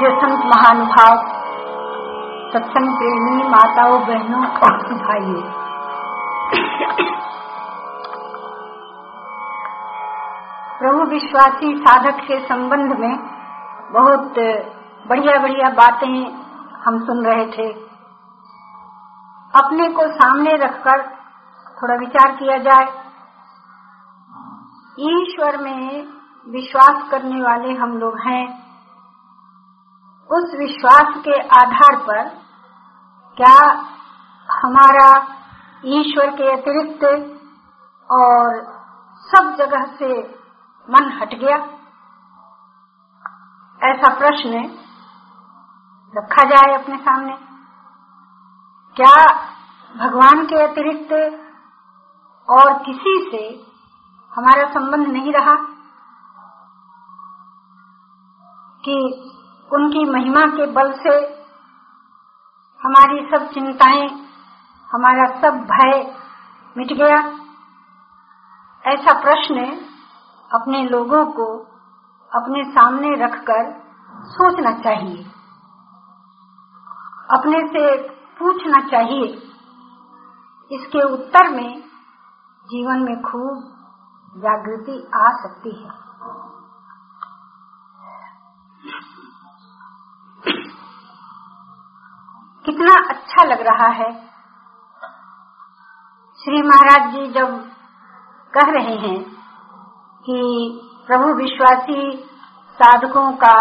पूज्य संत महानुभाव, सत्संग प्रेमी माताओं, बहनों और भाइयों। प्रभु विश्वासी साधक के संबंध में बहुत बढ़िया बढ़िया बातें हम सुन रहे थे। अपने को सामने रखकर थोड़ा विचार किया जाए। ईश्वर में विश्वास करने वाले हम लोग हैं। उस विश्वास के आधार पर क्या हमारा ईश्वर के अतिरिक्त और सब जगह से मन हट गया? ऐसा प्रश्न रखा जाए अपने सामने। क्या भगवान के अतिरिक्त और किसी से हमारा संबंध नहीं रहा? कि उनकी महिमा के बल से हमारी सब चिंताएँ, हमारा सब भय मिट गया। ऐसा प्रश्न अपने लोगों को अपने सामने रखकर सोचना चाहिए। अपने से पूछना चाहिए। इसके उत्तर में जीवन में खूब जागृति आ सकती है। कितना अच्छा लग रहा है। श्री महाराज जी जब कह रहे हैं कि प्रभु विश्वासी साधकों का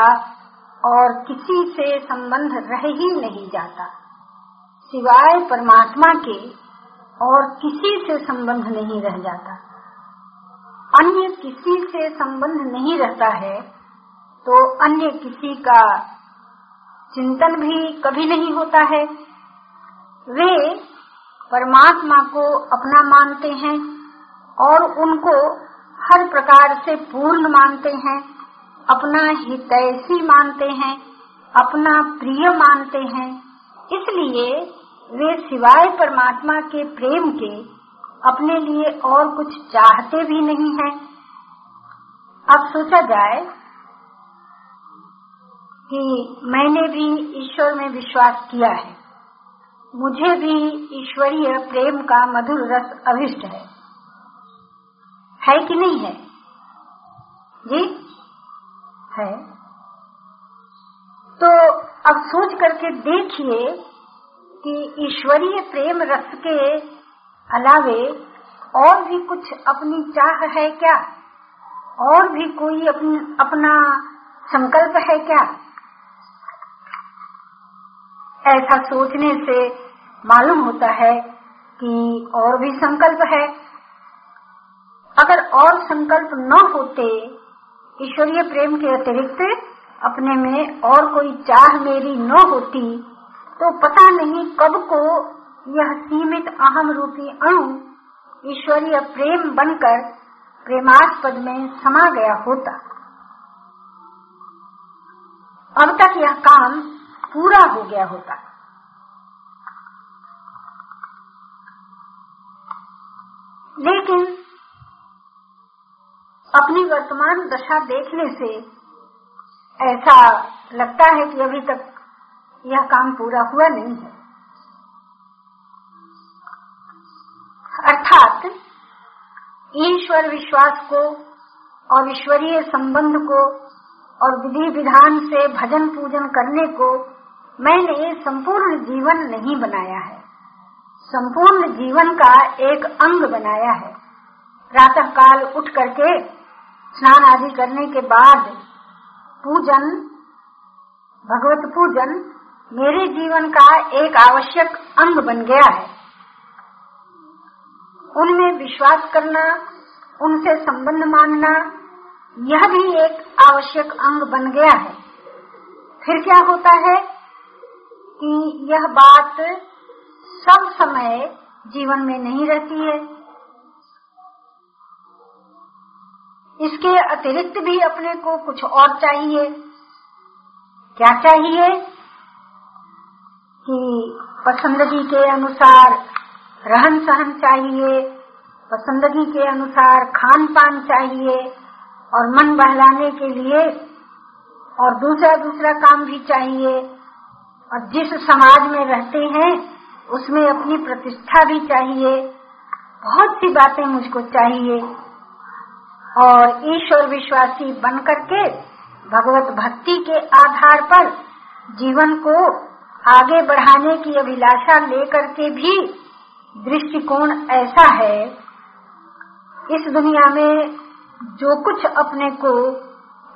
और किसी से संबंध रह ही नहीं जाता, सिवाय परमात्मा के और किसी से संबंध नहीं रह जाता। अन्य किसी से संबंध नहीं रहता है तो अन्य किसी का चिंतन भी कभी नहीं होता है। वे परमात्मा को अपना मानते हैं और उनको हर प्रकार से पूर्ण मानते हैं, अपना हितैषी मानते हैं, अपना प्रिय मानते हैं। इसलिए वे सिवाय परमात्मा के प्रेम के अपने लिए और कुछ चाहते भी नहीं हैं। अब सोचा जाए कि मैंने भी ईश्वर में विश्वास किया है। मुझे भी ईश्वरीय प्रेम का मधुर रस अभिष्ट है। है कि नहीं है? जी, है। तो अब सोच करके देखिए कि ईश्वरीय प्रेम रस के अलावे और भी कुछ अपनी चाह है क्या? और भी कोई अपनी, अपना संकल्प है क्या? ऐसा सोचने से मालूम होता है कि और भी संकल्प है। अगर और संकल्प न होते, ईश्वरीय प्रेम के अतिरिक्त अपने में और कोई चाह मेरी न होती तो पता नहीं कब को यह सीमित अहम रूपी अणु ईश्वरीय प्रेम बनकर प्रेमास्पद में समा गया होता। अब तक यह काम पूरा हो गया होता। लेकिन अपनी वर्तमान दशा देखने से ऐसा लगता है कि अभी तक यह काम पूरा हुआ नहीं है। अर्थात ईश्वर विश्वास को और ईश्वरीय संबंध को और विधि विधान से भजन पूजन करने को मैंने संपूर्ण जीवन नहीं बनाया है। संपूर्ण जीवन का एक अंग बनाया है। प्रातः काल उठ करके स्नान आदि करने के बाद पूजन, भगवत पूजन मेरे जीवन का एक आवश्यक अंग बन गया है। उनमें विश्वास करना, उनसे संबंध मानना, यह भी एक आवश्यक अंग बन गया है। फिर क्या होता है? कि यह बात सब समय जीवन में नहीं रहती है। इसके अतिरिक्त भी अपने को कुछ और चाहिए। क्या चाहिए? कि पसंदगी के अनुसार रहन सहन चाहिए, पसंदगी के अनुसार खान पान चाहिए और मन बहलाने के लिए और दूसरा दूसरा काम भी चाहिए। और जिस समाज में रहते हैं, उसमें अपनी प्रतिष्ठा भी चाहिए। बहुत सी बातें मुझको चाहिए। और ईश्वर विश्वासी बन करके भगवत भक्ति के आधार पर जीवन को आगे बढ़ाने की अभिलाषा लेकर के भी दृष्टिकोण ऐसा है। इस दुनिया में जो कुछ अपने को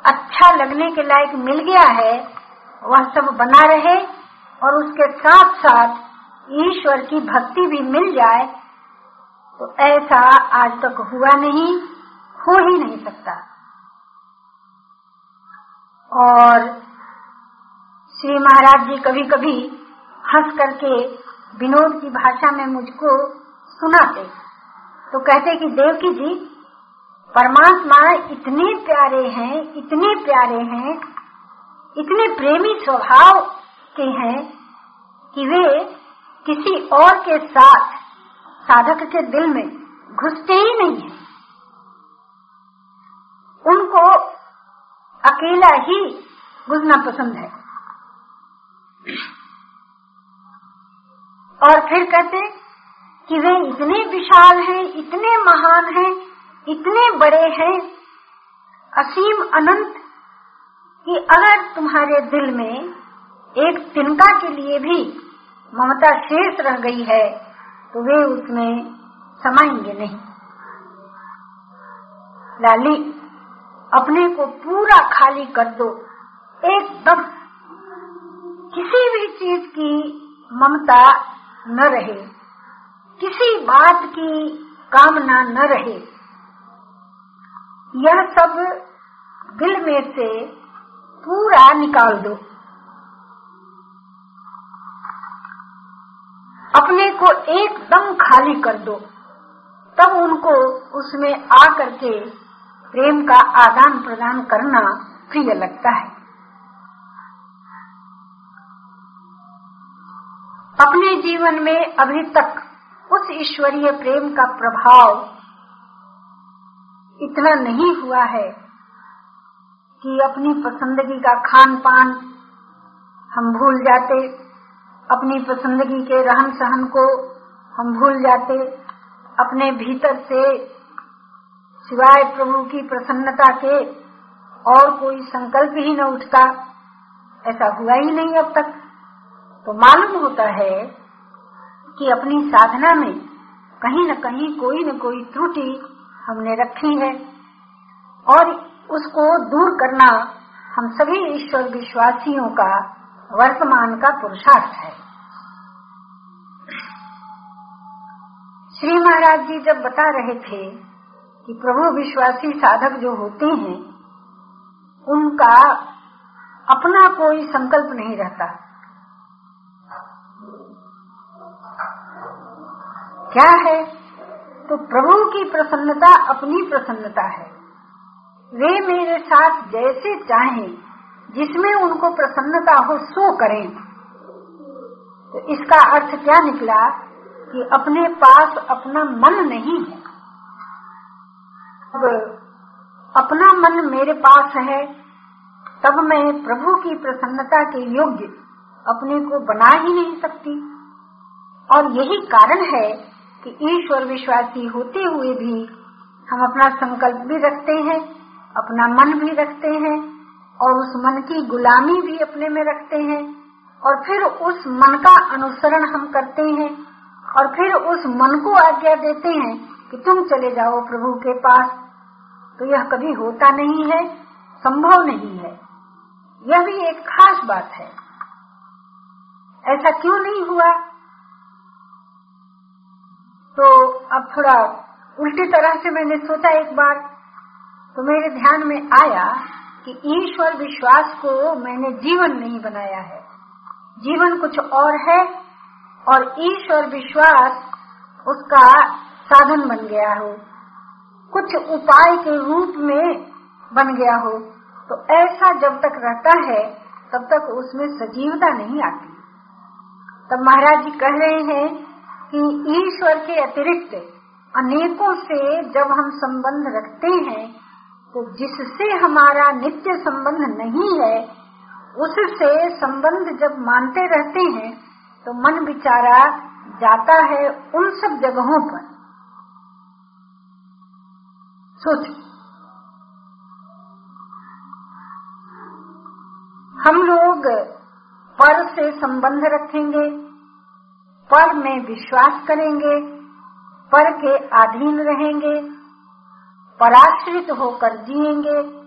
अच्छा लगने के लायक मिल गया है, वह सब बना रहे। और उसके साथ साथ ईश्वर की भक्ति भी मिल जाए तो ऐसा आज तक हुआ नहीं, हो ही नहीं सकता। और श्री महाराज जी कभी कभी हंस करके विनोद की भाषा में मुझको सुनाते तो कहते कि देवकी जी, परमात्मा इतने प्यारे हैं, इतने प्यारे हैं, इतने प्रेमी स्वभाव के हैं कि वे किसी और के साथ साधक के दिल में घुसते ही नहीं है। उनको अकेला ही घुसना पसंद है। और फिर कहते कि वे इतने विशाल हैं, इतने महान हैं, इतने बड़े हैं, असीम अनंत कि अगर तुम्हारे दिल में एक तिनका के लिए भी ममता शेष रह गई है तो वे उसमें समाएँगे नहीं। लाली, अपने को पूरा खाली कर दो। एकदम। किसी भी चीज़ की ममता न रहे। किसी बात की कामना न रहे। यह सब दिल में से पूरा निकाल दो। अपने को एकदम खाली कर दो। तब उनको उसमें आकर के प्रेम का आदान प्रदान करना प्रिय लगता है। अपने जीवन में अभी तक उस ईश्वरीय प्रेम का प्रभाव इतना नहीं हुआ है कि अपनी पसंदगी का खान पान हम भूल जाते अपनी पसंदगी के रहन सहन को हम भूल जाते, अपने भीतर से सिवाय प्रभु की प्रसन्नता के और कोई संकल्प ही न उठता। ऐसा हुआ ही नहीं अब तक। तो मालूम होता है कि अपनी साधना में कहीं न कहीं कोई न कोई त्रुटि हमने रखी है और उसको दूर करना हम सभी ईश्वर विश्वासियों का, वर्तमान का पुरुषार्थ है। श्री महाराज जी जब बता रहे थे कि प्रभु विश्वासी साधक जो होते हैं, उनका अपना कोई संकल्प नहीं रहता। क्या है? तो प्रभु की प्रसन्नता अपनी प्रसन्नता है। वे मेरे साथ जैसे चाहें, जिसमें उनको प्रसन्नता हो, सो करें। तो इसका अर्थ क्या निकला? कि अपने पास अपना मन नहीं है। अब अपना मन मेरे पास है, तब मैं प्रभु की प्रसन्नता के योग्य अपने को बना ही नहीं सकती। और यही कारण है कि ईश्वर विश्वासी होते हुए भी हम अपना संकल्प भी रखते हैं, अपना मन भी रखते हैं, और उस मन की गुलामी भी अपने में रखते हैं, और फिर उस मन का अनुसरण हम करते हैं। और फिर उस मन को आज्ञा देते हैं कि तुम चले जाओ प्रभु के पास। तो यह कभी होता नहीं है, संभव नहीं है। यह भी एक खास बात है। ऐसा क्यों नहीं हुआ? तो अब थोड़ा उल्टी तरह से मैंने सोचा एक बार। तो मेरे ध्यान में आया कि ईश्वर विश्वास को मैंने जीवन नहीं बनाया है। जीवन कुछ और है और ईश्वर विश्वास उसका साधन बन गया हो। कुछ उपाय के रूप में बन गया हो। तो ऐसा जब तक रहता है, तब तक उसमें सजीवता नहीं आती। तब महाराज जी कह रहे हैं कि ईश्वर के अतिरिक्त अनेकों से जब हम संबंध रखते हैं तो जिससे हमारा नित्य संबंध नहीं है, उससे संबंध जब मानते रहते हैं तो मन बिचारा जाता है उन सब जगहों पर। सोच। हम लोग पर से संबंध रखेंगे, पर में विश्वास करेंगे, पर के अधीन रहेंगे, पराश्रित होकर जिएँगे।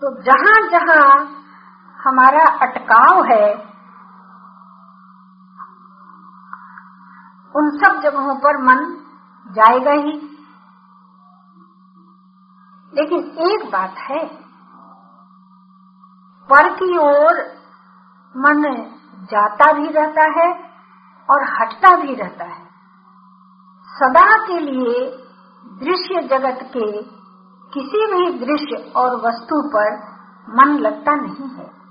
तो जहाँ जहाँ हमारा अटकाव है उन सब जगहों पर मन जाएगा ही। लेकिन एक बात है, पर की ओर मन जाता भी रहता है और हटता भी रहता है। सदा के लिए दृश्य जगत के किसी भी दृश्य और वस्तु पर मन लगता नहीं है।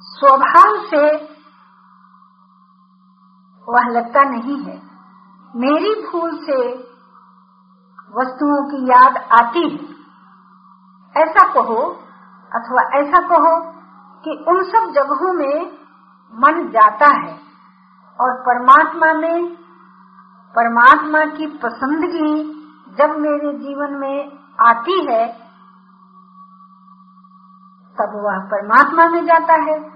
स्वभाव से वह लगता नहीं है। मेरी भूल से वस्तुओं की याद आती है। ऐसा कहो अथवा ऐसा कहो कि उन सब जगहों में मन जाता है और परमात्मा में, परमात्मा की पसंदगी जब मेरे जीवन में आती है, तब वह परमात्मा में जाता है।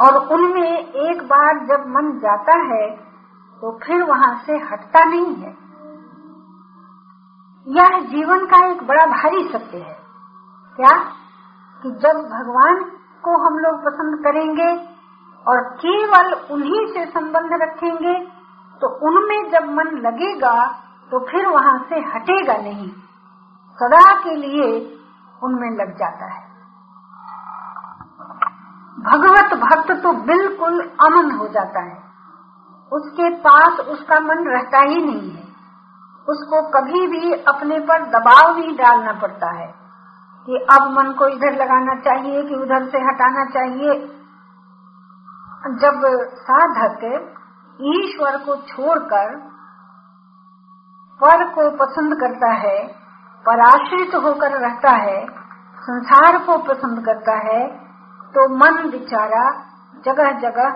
और उनमें एक बार जब मन जाता है तो फिर वहाँ से हटता नहीं है। यह जीवन का एक बड़ा भारी सत्य है। क्या? कि जब भगवान को हम लोग पसंद करेंगे और केवल उन्हीं से संबंध रखेंगे तो उनमें जब मन लगेगा तो फिर वहाँ से हटेगा नहीं। सदा के लिए उनमें लग जाता है। भगवत भक्त तो बिल्कुल अमन हो जाता है। उसके पास उसका मन रहता ही नहीं है। उसको कभी भी अपने पर दबाव नहीं डालना पड़ता है कि अब मन को इधर लगाना चाहिए, कि उधर से हटाना चाहिए। जब साधक ईश्वर को छोड़कर पर को पसंद करता है, पराश्रित होकर रहता है, संसार को पसंद करता है तो मन बिचारा जगह जगह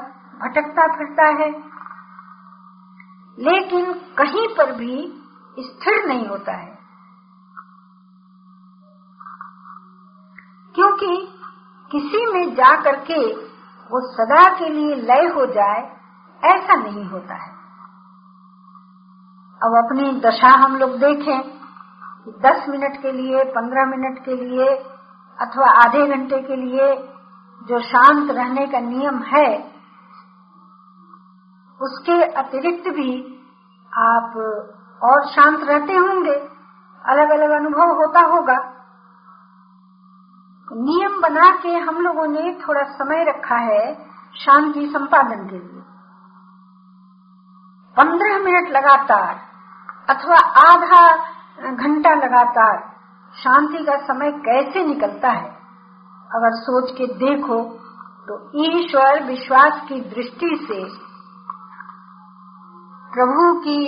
भटकता फिरता है। लेकिन कहीं पर भी स्थिर नहीं होता है। क्योंकि किसी में जा करके वो सदा के लिए लय हो जाए, ऐसा नहीं होता है। अब अपनी दशा हम लोग देखें दस मिनट के लिए, पंद्रह मिनट के लिए अथवा आधे घंटे के लिए जो शांत रहने का नियम है, उसके अतिरिक्त भी आप और शांत रहते होंगे। अलग अलग अनुभव होता होगा। नियम बना के हम लोगों ने थोड़ा समय रखा है शांति संपादन के लिए। पंद्रह मिनट लगातार अथवा आधा घंटा लगातार शांति का समय कैसे निकलता है? अगर सोच के देखो तो ईश्वर विश्वास की दृष्टि से प्रभु की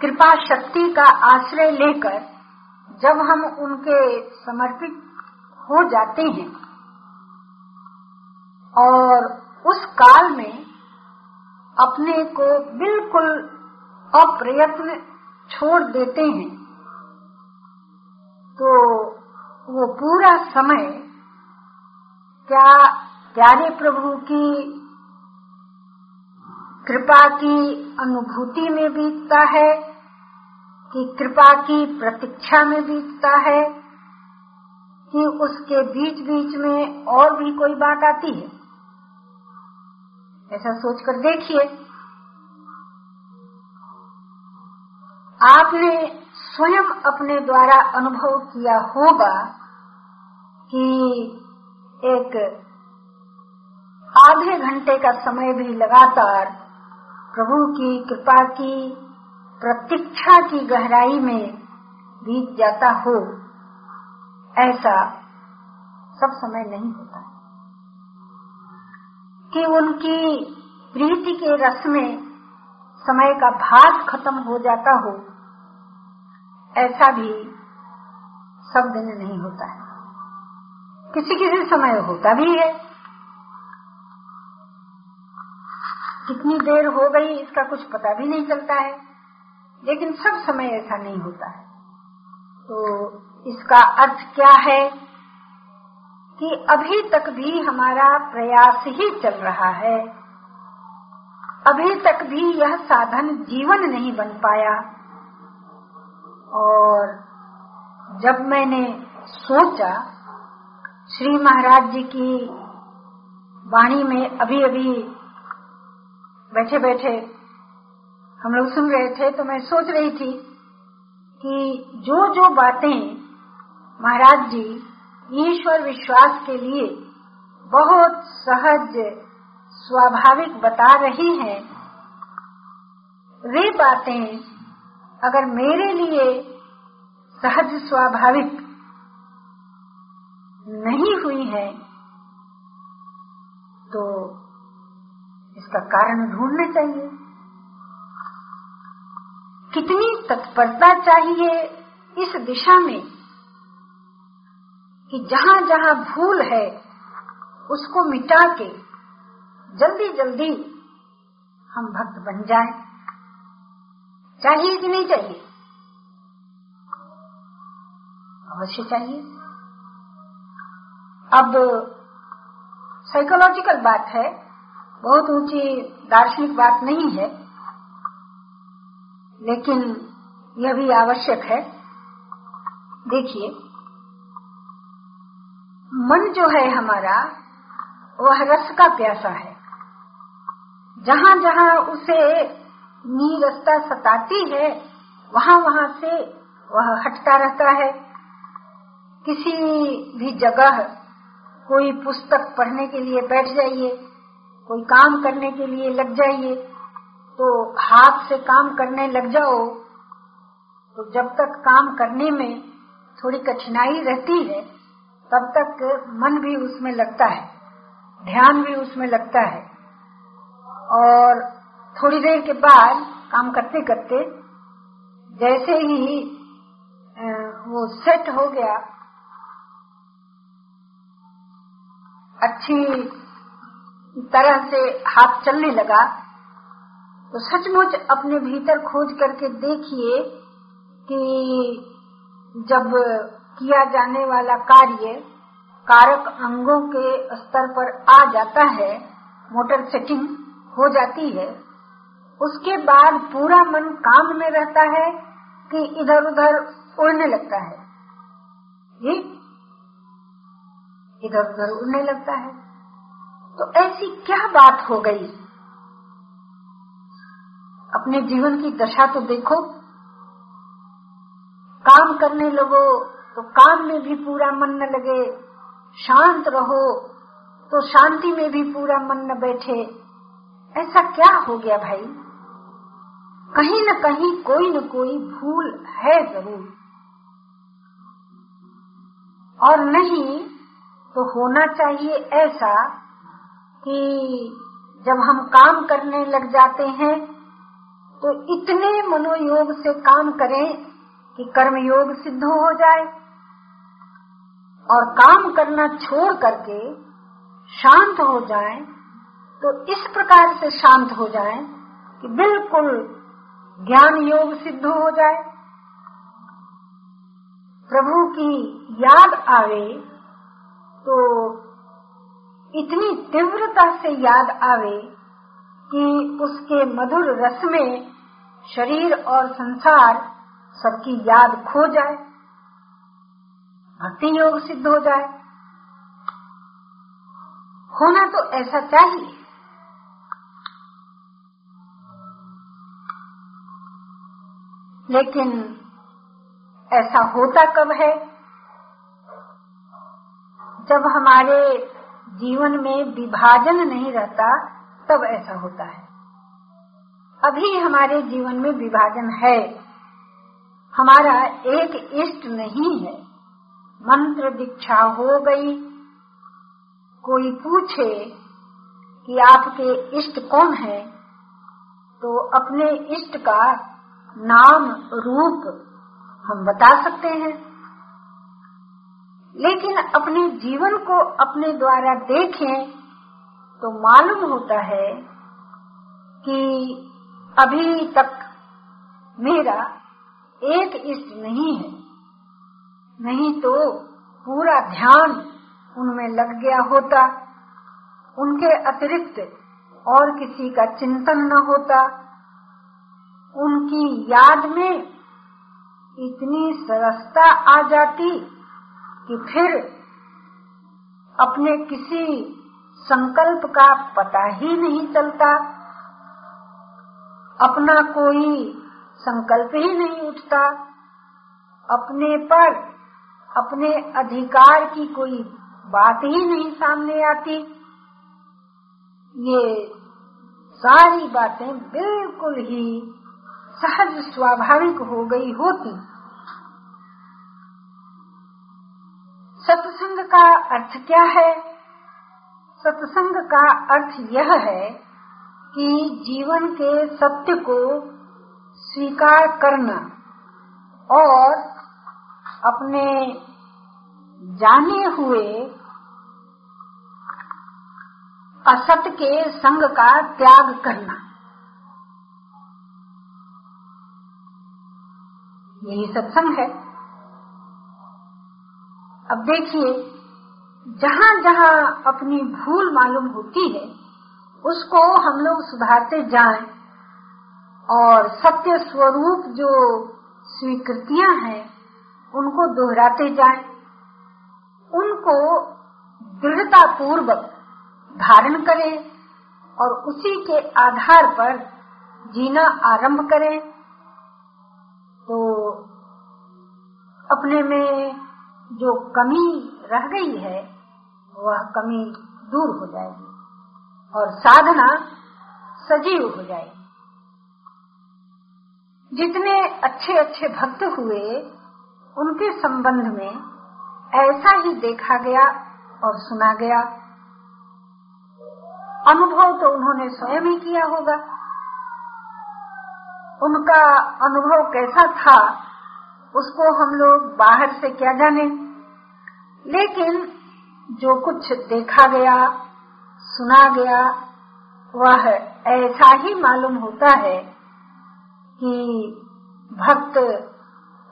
कृपा शक्ति का आश्रय लेकर जब हम उनके समर्पित हो जाते हैं और उस काल में अपने को बिल्कुल अप्रयत्न छोड़ देते हैं तो वो पूरा समय क्या प्यारे प्रभु की कृपा की अनुभूति में बीतता है, कि कृपा की प्रतीक्षा में बीतता है, कि उसके बीच बीच में और भी कोई बात आती है। ऐसा सोचकर देखिए, आपने स्वयं अपने द्वारा अनुभव किया होगा कि एक आधे घंटे का समय भी लगातार प्रभु की कृपा की, प्रतीक्षा की गहराई में बीत जाता हो, ऐसा सब समय नहीं होता कि उनकी प्रीति के रस में समय का भाग खत्म हो जाता हो, ऐसा भी सब दिन नहीं होता है। किसी किसी समय होता भी है। कितनी देर हो गई, इसका कुछ पता भी नहीं चलता है। लेकिन सब समय ऐसा नहीं होता है। तो इसका अर्थ क्या है कि अभी तक भी हमारा प्रयास ही चल रहा है। अभी तक भी यह साधन जीवन नहीं बन पाया। और जब मैंने सोचा श्री महाराज जी की वाणी में अभी अभी बैठे बैठे हम लोग सुन रहे थे तो मैं सोच रही थी कि जो जो बातें महाराज जी ईश्वर विश्वास के लिए बहुत सहज, स्वाभाविक बता रही हैं, वे बातें अगर मेरे लिए सहज, स्वाभाविक नहीं हुई है तो इसका कारण ढूंढना चाहिए। कितनी तत्परता चाहिए इस दिशा में कि जहाँ जहाँ भूल है, उसको मिटा के जल्दी जल्दी हम भक्त बन जाए। चाहिए कि नहीं चाहिए? अवश्य चाहिए। अब साइकोलॉजिकल बात है, बहुत ऊँची दार्शनिक बात नहीं है, लेकिन यह भी आवश्यक है। देखिए, मन जो है हमारा, वह रस का प्यासा है। जहाँ जहाँ उसे नीरसता सताती है वहाँ वहाँ से वह हटता रहता है। किसी भी जगह कोई पुस्तक पढ़ने के लिए बैठ जाइए, कोई काम करने के लिए लग जाइए तो हाथ से काम करने लग जाओ तो जब तक काम करने में थोड़ी कठिनाई रहती है, तब तक मन भी उसमें लगता है, ध्यान भी उसमें लगता है। और थोड़ी देर के बाद काम करते करते जैसे ही वो सेट हो गया अच्छी तरह से हाथ चलने लगा तो सचमुच अपने भीतर खोज करके देखिए कि जब किया जाने वाला कार्य कारक अंगों के स्तर पर आ जाता है, मोटर सेटिंग हो जाती है, उसके बाद पूरा मन काम में रहता है कि इधर उधर उड़ने लगता है। ये इधर उधर उड़ने लगता है तो ऐसी क्या बात हो गई? अपने जीवन की दशा तो देखो। काम करने लगो तो काम में भी पूरा मन न लगे। शांत रहो तो शांति में भी पूरा मन न बैठे। ऐसा क्या हो गया भाई? कहीं न कहीं कोई न कोई भूल है ज़रूर। और नहीं तो होना चाहिए ऐसा कि जब हम काम करने लग जाते हैं तो इतने मनोयोग से काम करें कि कर्म योग सिद्ध हो जाए। और काम करना छोड़ करके शांत हो जाए तो इस प्रकार से शांत हो जाए कि बिल्कुल ज्ञान योग सिद्ध हो जाए। प्रभु की याद आवे तो इतनी तीव्रता से याद आवे कि उसके मधुर रस में शरीर और संसार सबकी याद खो जाए, भक्ति योग सिद्ध हो जाए। होना तो ऐसा चाहिए। लेकिन ऐसा होता कब है? जब हमारे जीवन में विभाजन नहीं रहता, तब ऐसा होता है। अभी हमारे जीवन में विभाजन है। हमारा एक इष्ट नहीं है। मंत्र दीक्षा हो गई। कोई पूछे कि आपके इष्ट कौन है तो अपने इष्ट का नाम रूप हम बता सकते हैं। लेकिन अपने जीवन को अपने द्वारा देखें तो मालूम होता है कि अभी तक मेरा एक इष्ट नहीं है। नहीं तो पूरा ध्यान उनमें लग गया होता, उनके अतिरिक्त और किसी का चिंतन न होता। उनकी याद में इतनी सरसता आ जाती कि फिर अपने किसी संकल्प का पता ही नहीं चलता। अपना कोई संकल्प ही नहीं उठता। अपने पर, अपने अधिकार की कोई बात ही नहीं सामने आती। ये सारी बातें बिल्कुल ही सहज स्वाभाविक हो गई होती। सत्संग का अर्थ क्या है? सत्संग का अर्थ यह है कि जीवन के सत्य को स्वीकार करना और अपने जाने हुए असत के संग का त्याग करना। यही सत्संग है। अब देखिए जहाँ जहाँ अपनी भूल मालूम होती है, उसको हम लोग सुधारते जाएँ और सत्य स्वरूप जो स्वीकृतियाँ हैं, उनको दोहराते जाएँ। उनको दृढ़ता पूर्वक धारण करें और उसी के आधार पर जीना आरंभ करें। तो अपने में जो कमी रह गई है, वह कमी दूर हो जाएगी और साधना सजीव हो जाएगी। जितने अच्छे अच्छे भक्त हुए, उनके संबंध में ऐसा ही देखा गया और सुना गया। अनुभव तो उन्होंने स्वयं ही किया होगा। उनका अनुभव कैसा था उसको हम लोग बाहर से क्या जाने? लेकिन जो कुछ देखा गया, सुना गया, वह ऐसा ही मालूम होता है कि भक्त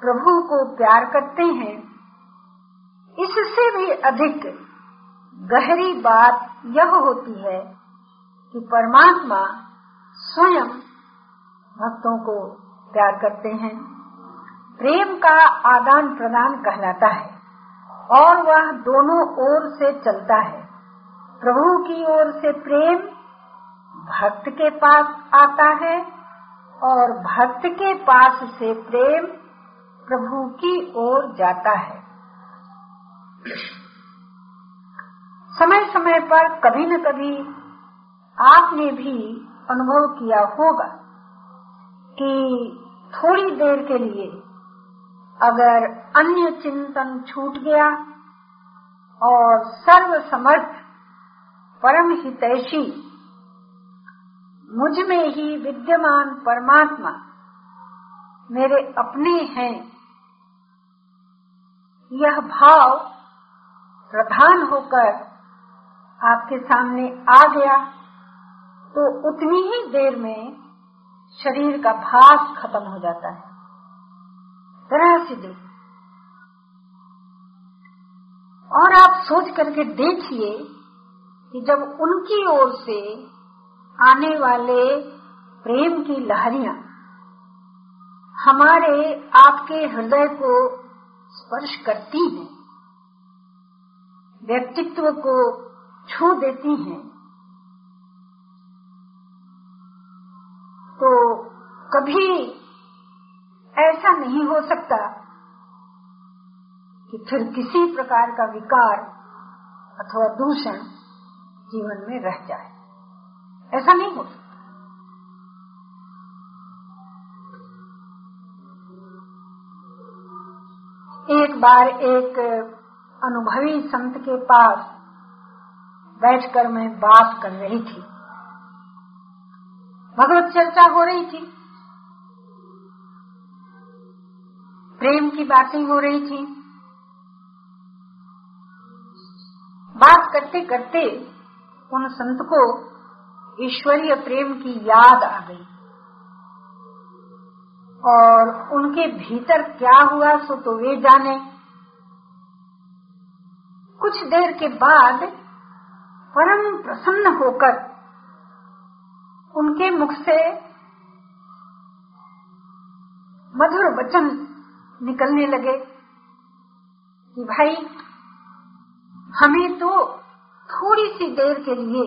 प्रभु को प्यार करते हैं। इससे भी अधिक गहरी बात यह होती है कि परमात्मा स्वयं भक्तों को प्यार करते हैं। प्रेम का आदान प्रदान कहलाता है और वह दोनों ओर से चलता है। प्रभु की ओर से प्रेम भक्त के पास आता है और भक्त के पास से प्रेम प्रभु की ओर जाता है। समय समय पर कभी न कभी आपने भी अनुभव किया होगा कि थोड़ी देर के लिए अगर अन्य चिंतन छूट गया और सर्व समर्थ परम हितैषी मुझमें ही विद्यमान परमात्मा मेरे अपने हैं, यह भाव प्रधान होकर आपके सामने आ गया तो उतनी ही देर में शरीर का भास खत्म हो जाता है। देख और आप सोच करके देखिए कि जब उनकी ओर से आने वाले प्रेम की लहरियाँ हमारे आपके हृदय को स्पर्श करती हैं, व्यक्तित्व को छू देती हैं तो कभी नहीं हो सकता कि फिर किसी प्रकार का विकार अथवा दूषण जीवन में रह जाए। ऐसा नहीं हो सकता। एक बार एक अनुभवी संत के पास बैठकर मैं बात कर रही थी। भगवत चर्चा हो रही थी। प्रेम की बातें हो रही थी। बात करते करते उन संत को ईश्वरीय प्रेम की याद आ गई। और उनके भीतर क्या हुआ सो तो वे जाने। कुछ देर के बाद परम प्रसन्न होकर उनके मुख से मधुर वचन निकलने लगे कि भाई, हमें तो थोड़ी सी देर के लिए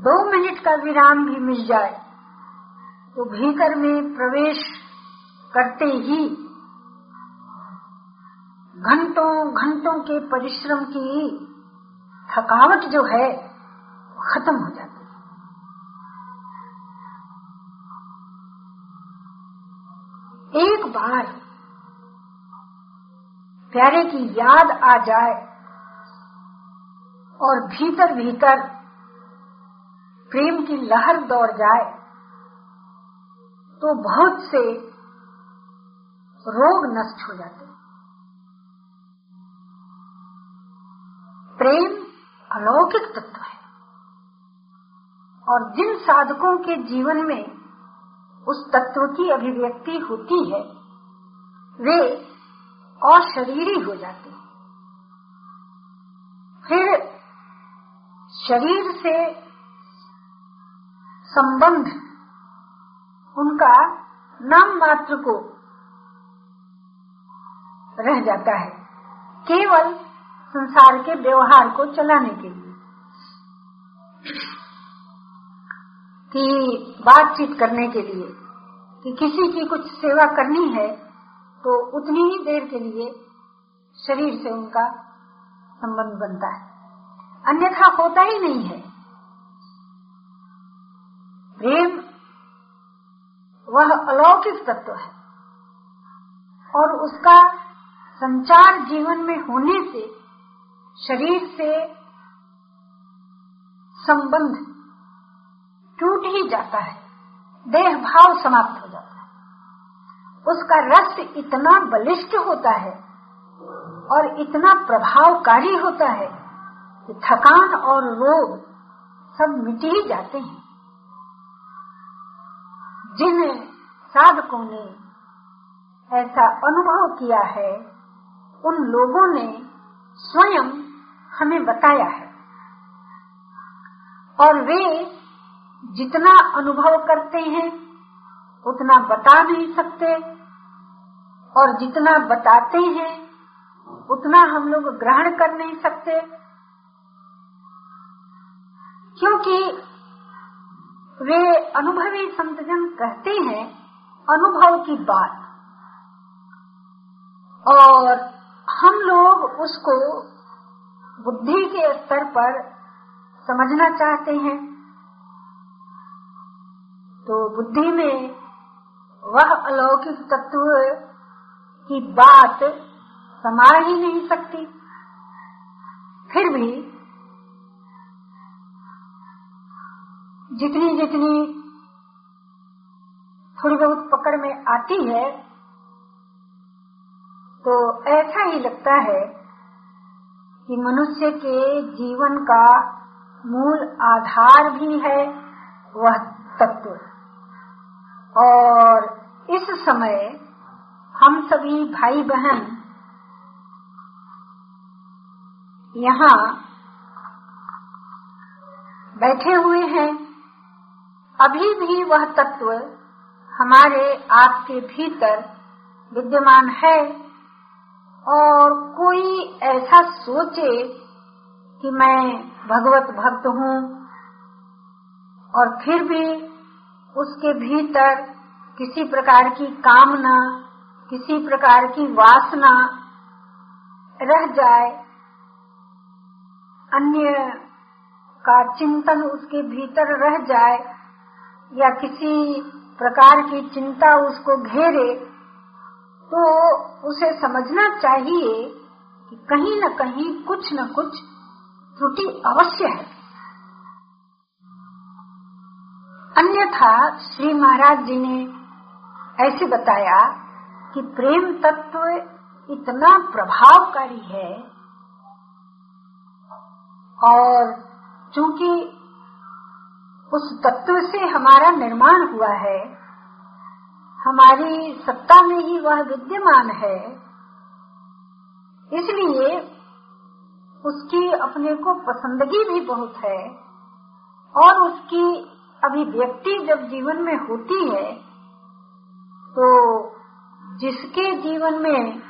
दो मिनट का विराम भी मिल जाए तो भीतर में प्रवेश करते ही घंटों घंटों के परिश्रम की थकावट जो है खत्म हो जाती बार प्यारे की याद आ जाए और भीतर भीतर प्रेम की लहर दौड़ जाए तो बहुत से रोग नष्ट हो जाते प्रेम अलौकिक तत्व है और जिन साधकों के जीवन में उस तत्व की अभिव्यक्ति होती है वे अशरीरी हो जाते हैं। फिर शरीर से संबंध, उनका नाम मात्र को रह जाता है, केवल संसार के व्यवहार को चलाने के लिए। कि बातचीत करने के लिए, कि किसी की कुछ सेवा करनी है तो उतनी ही देर के लिए शरीर से उनका संबंध बनता है। अन्यथा होता ही नहीं है। प्रेम वह अलौकिक तत्व है और उसका संचार जीवन में होने से शरीर से संबंध टूट ही जाता है। देह भाव समाप्त हो जाता है। उसका रस इतना बलिष्ठ होता है और इतना प्रभावकारी होता है कि थकान और रोग सब मिट ही जाते हैं। जिन साधकों ने ऐसा अनुभव किया है, उन लोगों ने स्वयं हमें बताया है। और वे जितना अनुभव करते हैं, उतना बता नहीं सकते और जितना बताते हैं, उतना हम लोग ग्रहण कर नहीं सकते। क्योंकि वे अनुभवी संतजन कहते हैं, अनुभव की बात। और हम लोग उसको बुद्धि के स्तर पर समझना चाहते हैं। तो बुद्धि में वह अलौकिक तत्व की बात समा ही नहीं सकती। फिर भी जितनी जितनी थोड़ी बहुत पकड़ में आती है तो ऐसा ही लगता है कि मनुष्य के जीवन का मूल आधार भी है वह तत्व। और इस समय हम सभी भाई बहन यहाँ बैठे हुए हैं। अभी भी वह तत्व हमारे आपके भीतर विद्यमान है और कोई ऐसा सोचे कि मैं भगवत भक्त हूँ और फिर भी उसके भीतर किसी प्रकार की कामना किसी प्रकार की वासना रह जाए, अन्य का चिंतन उसके भीतर रह जाए, या किसी प्रकार की चिंता उसको घेरे तो उसे समझना चाहिए कि कहीं न कहीं कुछ न कुछ त्रुटि अवश्य है। अन्यथा श्री महाराज जी ने ऐसे बताया कि प्रेम तत्व इतना प्रभावकारी है और चूँकि उस तत्व से हमारा निर्माण हुआ है, हमारी सत्ता में ही वह विद्यमान है, इसलिए उसकी अपने को पसंदगी भी बहुत है और उसकी अभिव्यक्ति जब जीवन में होती है तो जिसके जीवन में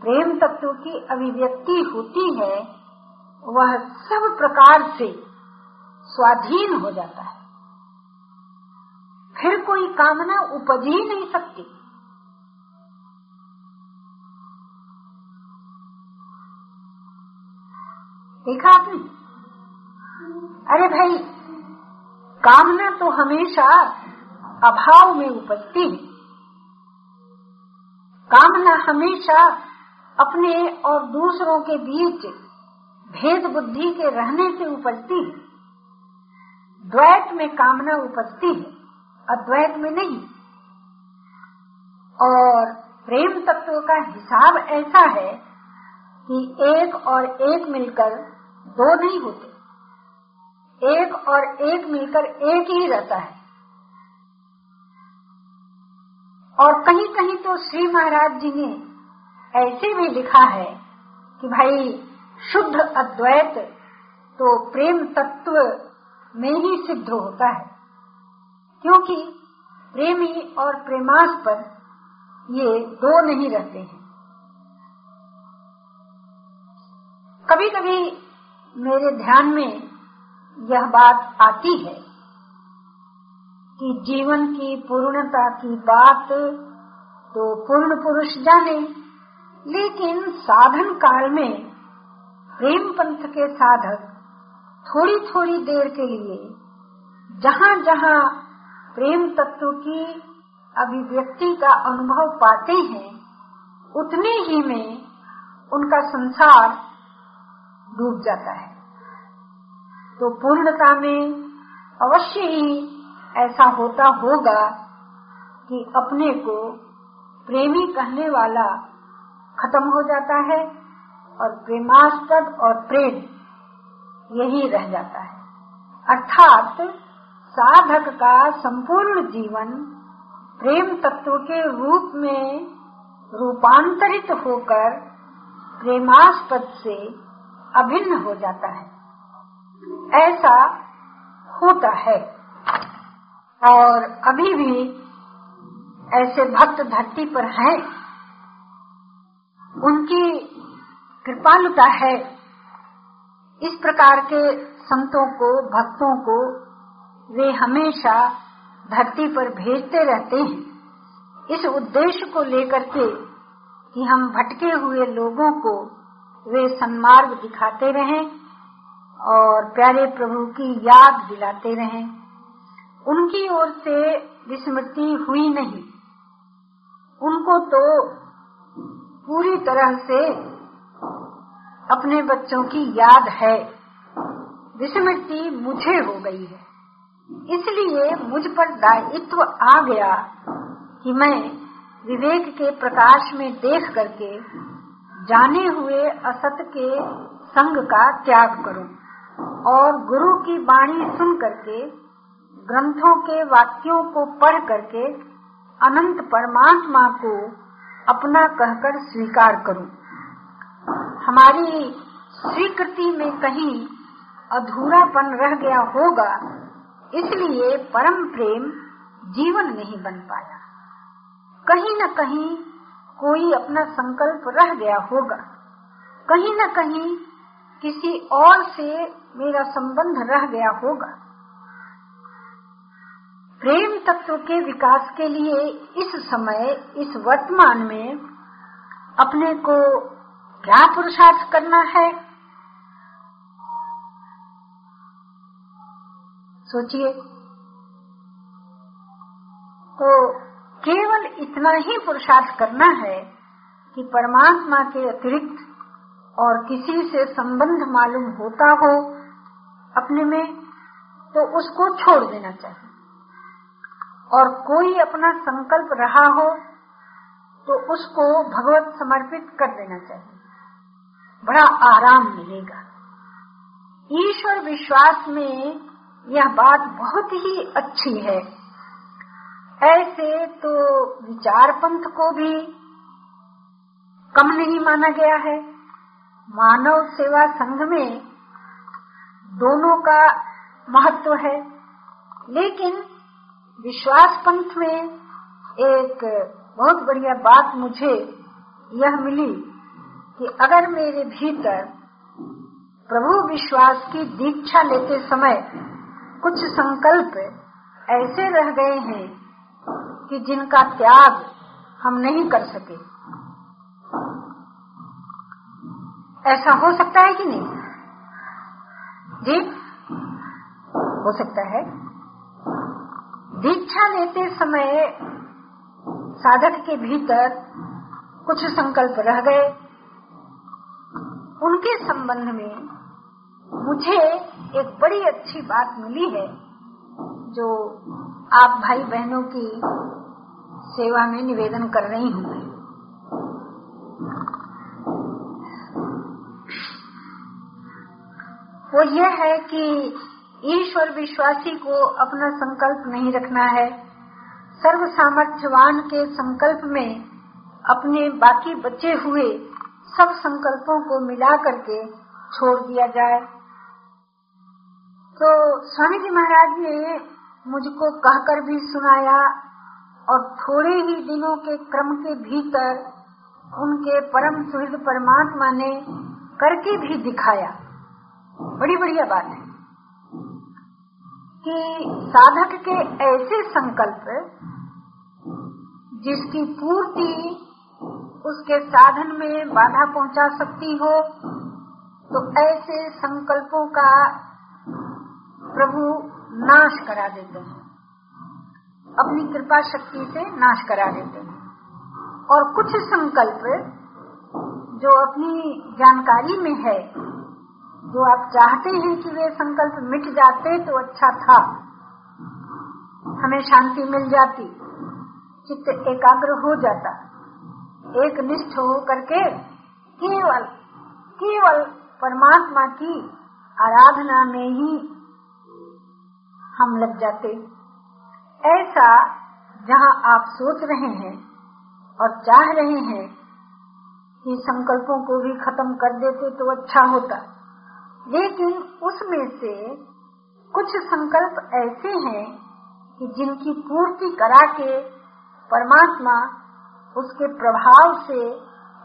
प्रेम तत्व की अभिव्यक्ति होती है, वह सब प्रकार से स्वाधीन हो जाता है। फिर कोई कामना उपज ही नहीं सकती। देखा आपने? अरे भाई, कामना तो हमेशा अभाव में उपजती है। कामना हमेशा अपने और दूसरों के बीच भेद बुद्धि के रहने से उपजती है। द्वैत में कामना उपजती है, अद्वैत में नहीं। और प्रेम तत्व का हिसाब ऐसा है कि एक और एक मिलकर दो नहीं होते। एक और एक मिलकर एक ही रहता है। और कहीं कहीं तो श्री महाराज जी ने ऐसे भी लिखा है कि भाई, शुद्ध अद्वैत तो प्रेम तत्व में ही सिद्ध होता है। क्योंकि प्रेमी और प्रेमास्पद ये दो नहीं रहते हैं। कभी कभी मेरे ध्यान में यह बात आती है कि जीवन की पूर्णता की बात तो पूर्ण पुरुष जाने, लेकिन साधन काल में प्रेम पंथ के साधक थोड़ी थोड़ी देर के लिए जहाँ जहाँ प्रेम तत्व की अभिव्यक्ति का अनुभव पाते हैं, उतने ही में उनका संसार डूब जाता है। तो पूर्णता में अवश्य ही ऐसा होता होगा कि अपने को प्रेमी कहने वाला खत्म हो जाता है और प्रेमास्पद और प्रेम यही रह जाता है। अर्थात साधक का संपूर्ण जीवन प्रेम तत्व के रूप में रूपांतरित होकर प्रेमास्पद से अभिन्न हो जाता है। ऐसा होता है। और अभी भी ऐसे भक्त धरती पर हैं। उनकी कृपालुता है। इस प्रकार के संतों को, भक्तों को वे हमेशा धरती पर भेजते रहते हैं। इस उद्देश्य को लेकर के कि हम भटके हुए लोगों को वे सन्मार्ग दिखाते रहें और प्यारे प्रभु की याद दिलाते रहें। उनकी ओर से विस्मृति हुई नहीं। उनको तो पूरी तरह से अपने बच्चों की याद है। विस्मृति मुझे हो गई है। इसलिए मुझ पर दायित्व आ गया कि मैं विवेक के प्रकाश में देख करके जाने हुए असत के संग का त्याग करूँ और गुरु की वाणी सुन करके ग्रंथों के वाक्यों को पढ़ करके अनंत परमात्मा को अपना कहकर स्वीकार करूँ। हमारी स्वीकृति में कहीं अधूरापन रह गया होगा, इसलिए परम प्रेम जीवन नहीं बन पाया। कहीं न कहीं कोई अपना संकल्प रह गया होगा। कहीं न कहीं किसी और से मेरा संबंध रह गया होगा। प्रेम तत्व के विकास के लिए इस समय, इस वर्तमान में अपने को क्या पुरुषार्थ करना है? सोचिए। तो केवल इतना ही पुरुषार्थ करना है कि परमात्मा के अतिरिक्त और किसी से संबंध मालूम होता हो अपने में तो उसको छोड़ देना चाहिए। और कोई अपना संकल्प रहा हो तो उसको भगवत समर्पित कर देना चाहिए। बड़ा आराम मिलेगा। ईश्वर विश्वास में यह बात बहुत ही अच्छी है। ऐसे तो विचार पंथ को भी कम नहीं माना गया है। मानव सेवा संघ में दोनों का महत्व है। लेकिन विश्वास पंथ में एक बहुत बढ़िया बात मुझे यह मिली कि अगर मेरे भीतर प्रभु विश्वास की दीक्षा लेते समय कुछ संकल्प ऐसे रह गए हैं कि जिनका त्याग हम नहीं कर सके। ऐसा हो सकता है कि नहीं? जी, हो सकता है। दीक्षा लेते समय साधक के भीतर कुछ संकल्प रह गए। उनके संबंध में मुझे एक बड़ी अच्छी बात मिली है, जो आप भाई बहनों की सेवा में निवेदन कर रही हूँ। वो यह है कि ईश्वर विश्वासी को अपना संकल्प नहीं रखना है। सर्व सामर्थ्यवान के संकल्प में अपने बाकी बचे हुए सब संकल्पों को मिला करके छोड़ दिया जाए। तो स्वामी जी महाराज ने मुझको कहकर भी सुनाया और थोड़े ही दिनों के क्रम के भीतर उनके परम सुहृद परमात्मा ने करके भी दिखाया। बड़ी बढ़िया बात है। कि साधक के ऐसे संकल्प जिसकी पूर्ति उसके साधन में बाधा पहुँचा सकती हो तो ऐसे संकल्पों का प्रभु नाश करा देते हैं। अपनी कृपा शक्ति से नाश करा देते हैं। और कुछ संकल्प जो अपनी जानकारी में है जो आप चाहते हैं कि वे संकल्प मिट जाते तो अच्छा था। हमें शांति मिल जाती। चित्त एकाग्र हो जाता। एक निष्ठ हो करके केवल केवल परमात्मा की आराधना में ही हम लग जाते। ऐसा जहाँ आप सोच रहे हैं और चाह रहे हैं कि संकल्पों को भी खत्म कर देते तो अच्छा होता। लेकिन उसमें से कुछ संकल्प ऐसे हैं कि जिनकी पूर्ति करा के परमात्मा उसके प्रभाव से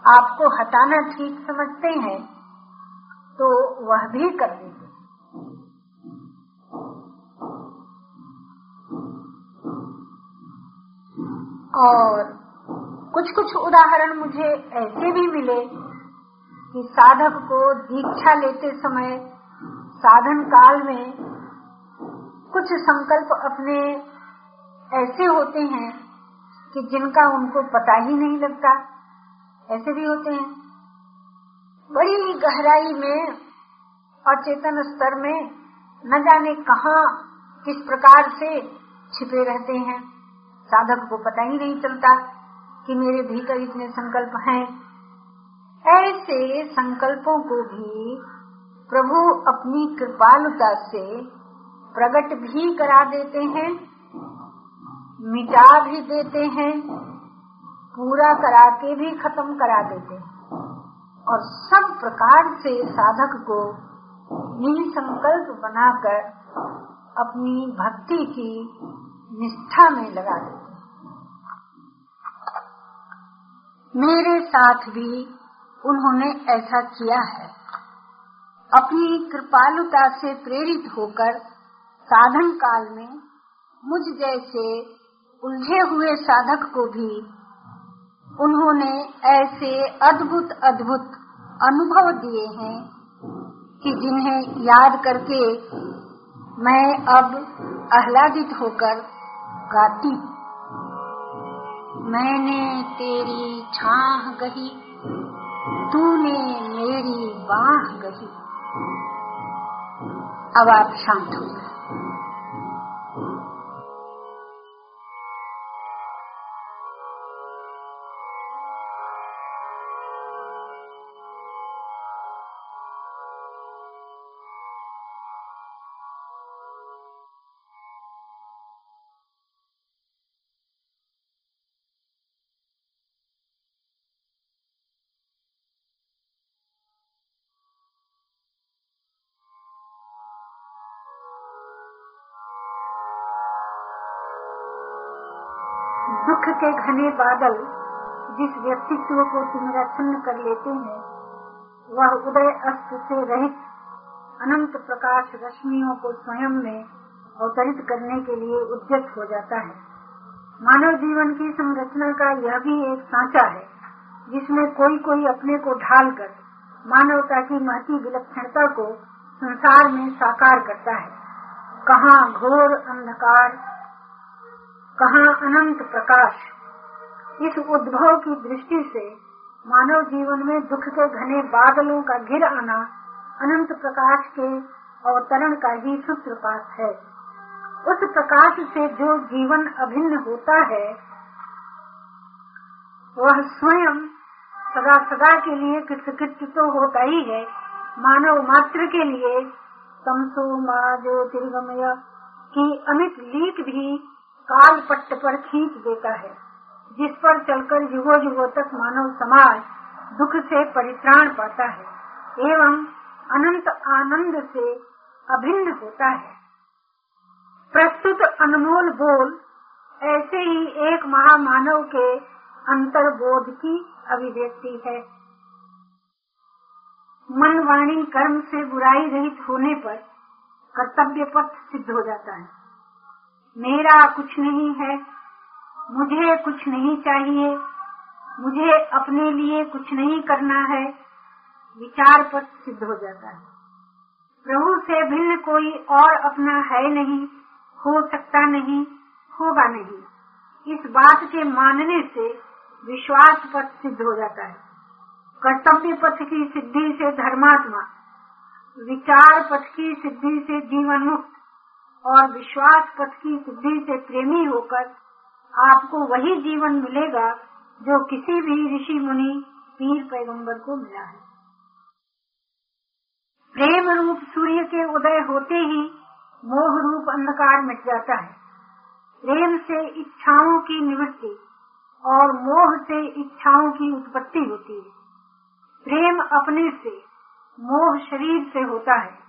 आपको हटाना ठीक समझते हैं तो वह भी कर देंगे। और कुछ कुछ उदाहरण मुझे ऐसे भी मिले कि साधक को दीक्षा लेते समय साधन काल में कुछ संकल्प अपने ऐसे होते हैं कि जिनका उनको पता ही नहीं लगता। ऐसे भी होते हैं। बड़ी गहराई में अचेतन स्तर में न जाने कहा किस प्रकार से छिपे रहते हैं। साधक को पता ही नहीं चलता कि मेरे भीतर इतने संकल्प हैं। ऐसे संकल्पों को भी प्रभु अपनी कृपालुता से प्रकट भी करा देते हैं, मिटा भी देते हैं, पूरा करा के भी खत्म करा देते हैं। और सब प्रकार से साधक को निसंकल्प बनाकर अपनी भक्ति की निष्ठा में लगा देते मेरे साथ भी उन्होंने ऐसा किया है। अपनी कृपालुता से प्रेरित होकर साधन काल में मुझ जैसे उलझे हुए साधक को भी उन्होंने ऐसे अद्भुत अद्भुत अनुभव दिए हैं कि जिन्हें याद करके मैं अब आह्लादित होकर गाती मैंने तेरी छाह गही तूने मेरी बाह गही। अब आप शांत हो गए के घने बादल जिस व्यक्तित्व को तिमिराच्छन्न कर लेते हैं, वह उदय अस्त से रहित अनंत प्रकाश रश्मियों को स्वयं में अवतरित करने के लिए उद्यत हो जाता है। मानव जीवन की संरचना का यह भी एक सांचा है, जिसमें कोई कोई अपने को ढाल कर मानवता की महती विलक्षणता को संसार में साकार करता है। कहाँ घोर अंधकार कहाँ अनंत प्रकाश। इस उद्भव की दृष्टि से मानव जीवन में दुख के घने बादलों का घिर आना अनंत प्रकाश के अवतरण का ही सूत्रपात है। उस प्रकाश से जो जीवन अभिन्न होता है, वह स्वयं सदा सदा के लिए कृतकृत्य तो होता ही है। मानव मात्र के लिए तमसो मा ज्योतिर्गमय की अमित लीक भी काल पट्ट पर खींच देता है, जिस पर चलकर युगो युगो तक मानव समाज दुख से परित्राण पाता है, एवं अनंत आनंद से अभिन्न होता है। प्रस्तुत अनमोल बोल ऐसे ही एक महामानव के अंतर्बोध की अभिव्यक्ति है। मन वाणी कर्म से बुराई रहित होने पर कर्तव्य पथ सिद्ध हो जाता है। मेरा कुछ नहीं है। मुझे कुछ नहीं चाहिए। मुझे अपने लिए कुछ नहीं करना है। विचार पथ सिद्ध हो जाता है। प्रभु से भिन्न कोई और अपना है नहीं, हो सकता नहीं, होगा नहीं। इस बात के मानने से विश्वास पथ सिद्ध हो जाता है। कर्तव्य पथ की सिद्धि से धर्मात्मा, विचार पथ की सिद्धि से जीवन मुक्त और विश्वास पथ की सिद्धि से प्रेमी होकर आपको वही जीवन मिलेगा जो किसी भी ऋषि मुनि पीर पैगंबर को मिला है। प्रेम रूप सूर्य के उदय होते ही मोह रूप अंधकार मिट जाता है। प्रेम से इच्छाओं की निवृत्ति और मोह से इच्छाओं की उत्पत्ति होती है। प्रेम अपने से, मोह शरीर से होता है।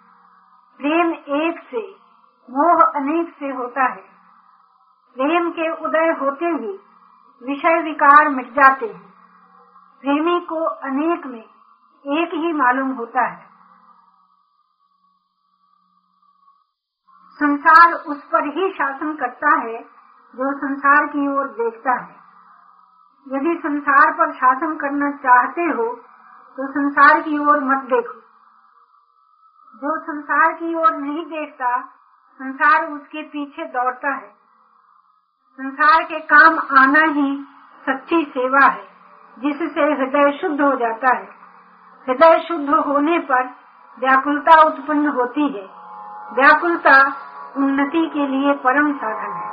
प्रेम एक से मोह अनेक से होता है। प्रेम के उदय होते ही विषय विकार मिट जाते हैं। प्रेमी को अनेक में एक ही मालूम होता है। संसार उस पर ही शासन करता है, जो संसार की ओर देखता है। यदि संसार पर शासन करना चाहते हो तो संसार की ओर मत देखो। जो संसार की ओर नहीं देखता संसार उसके पीछे दौड़ता है। संसार के काम आना ही सच्ची सेवा है, जिससे हृदय शुद्ध हो जाता है। हृदय शुद्ध होने पर व्याकुलता उत्पन्न होती है। व्याकुलता उन्नति के लिए परम साधन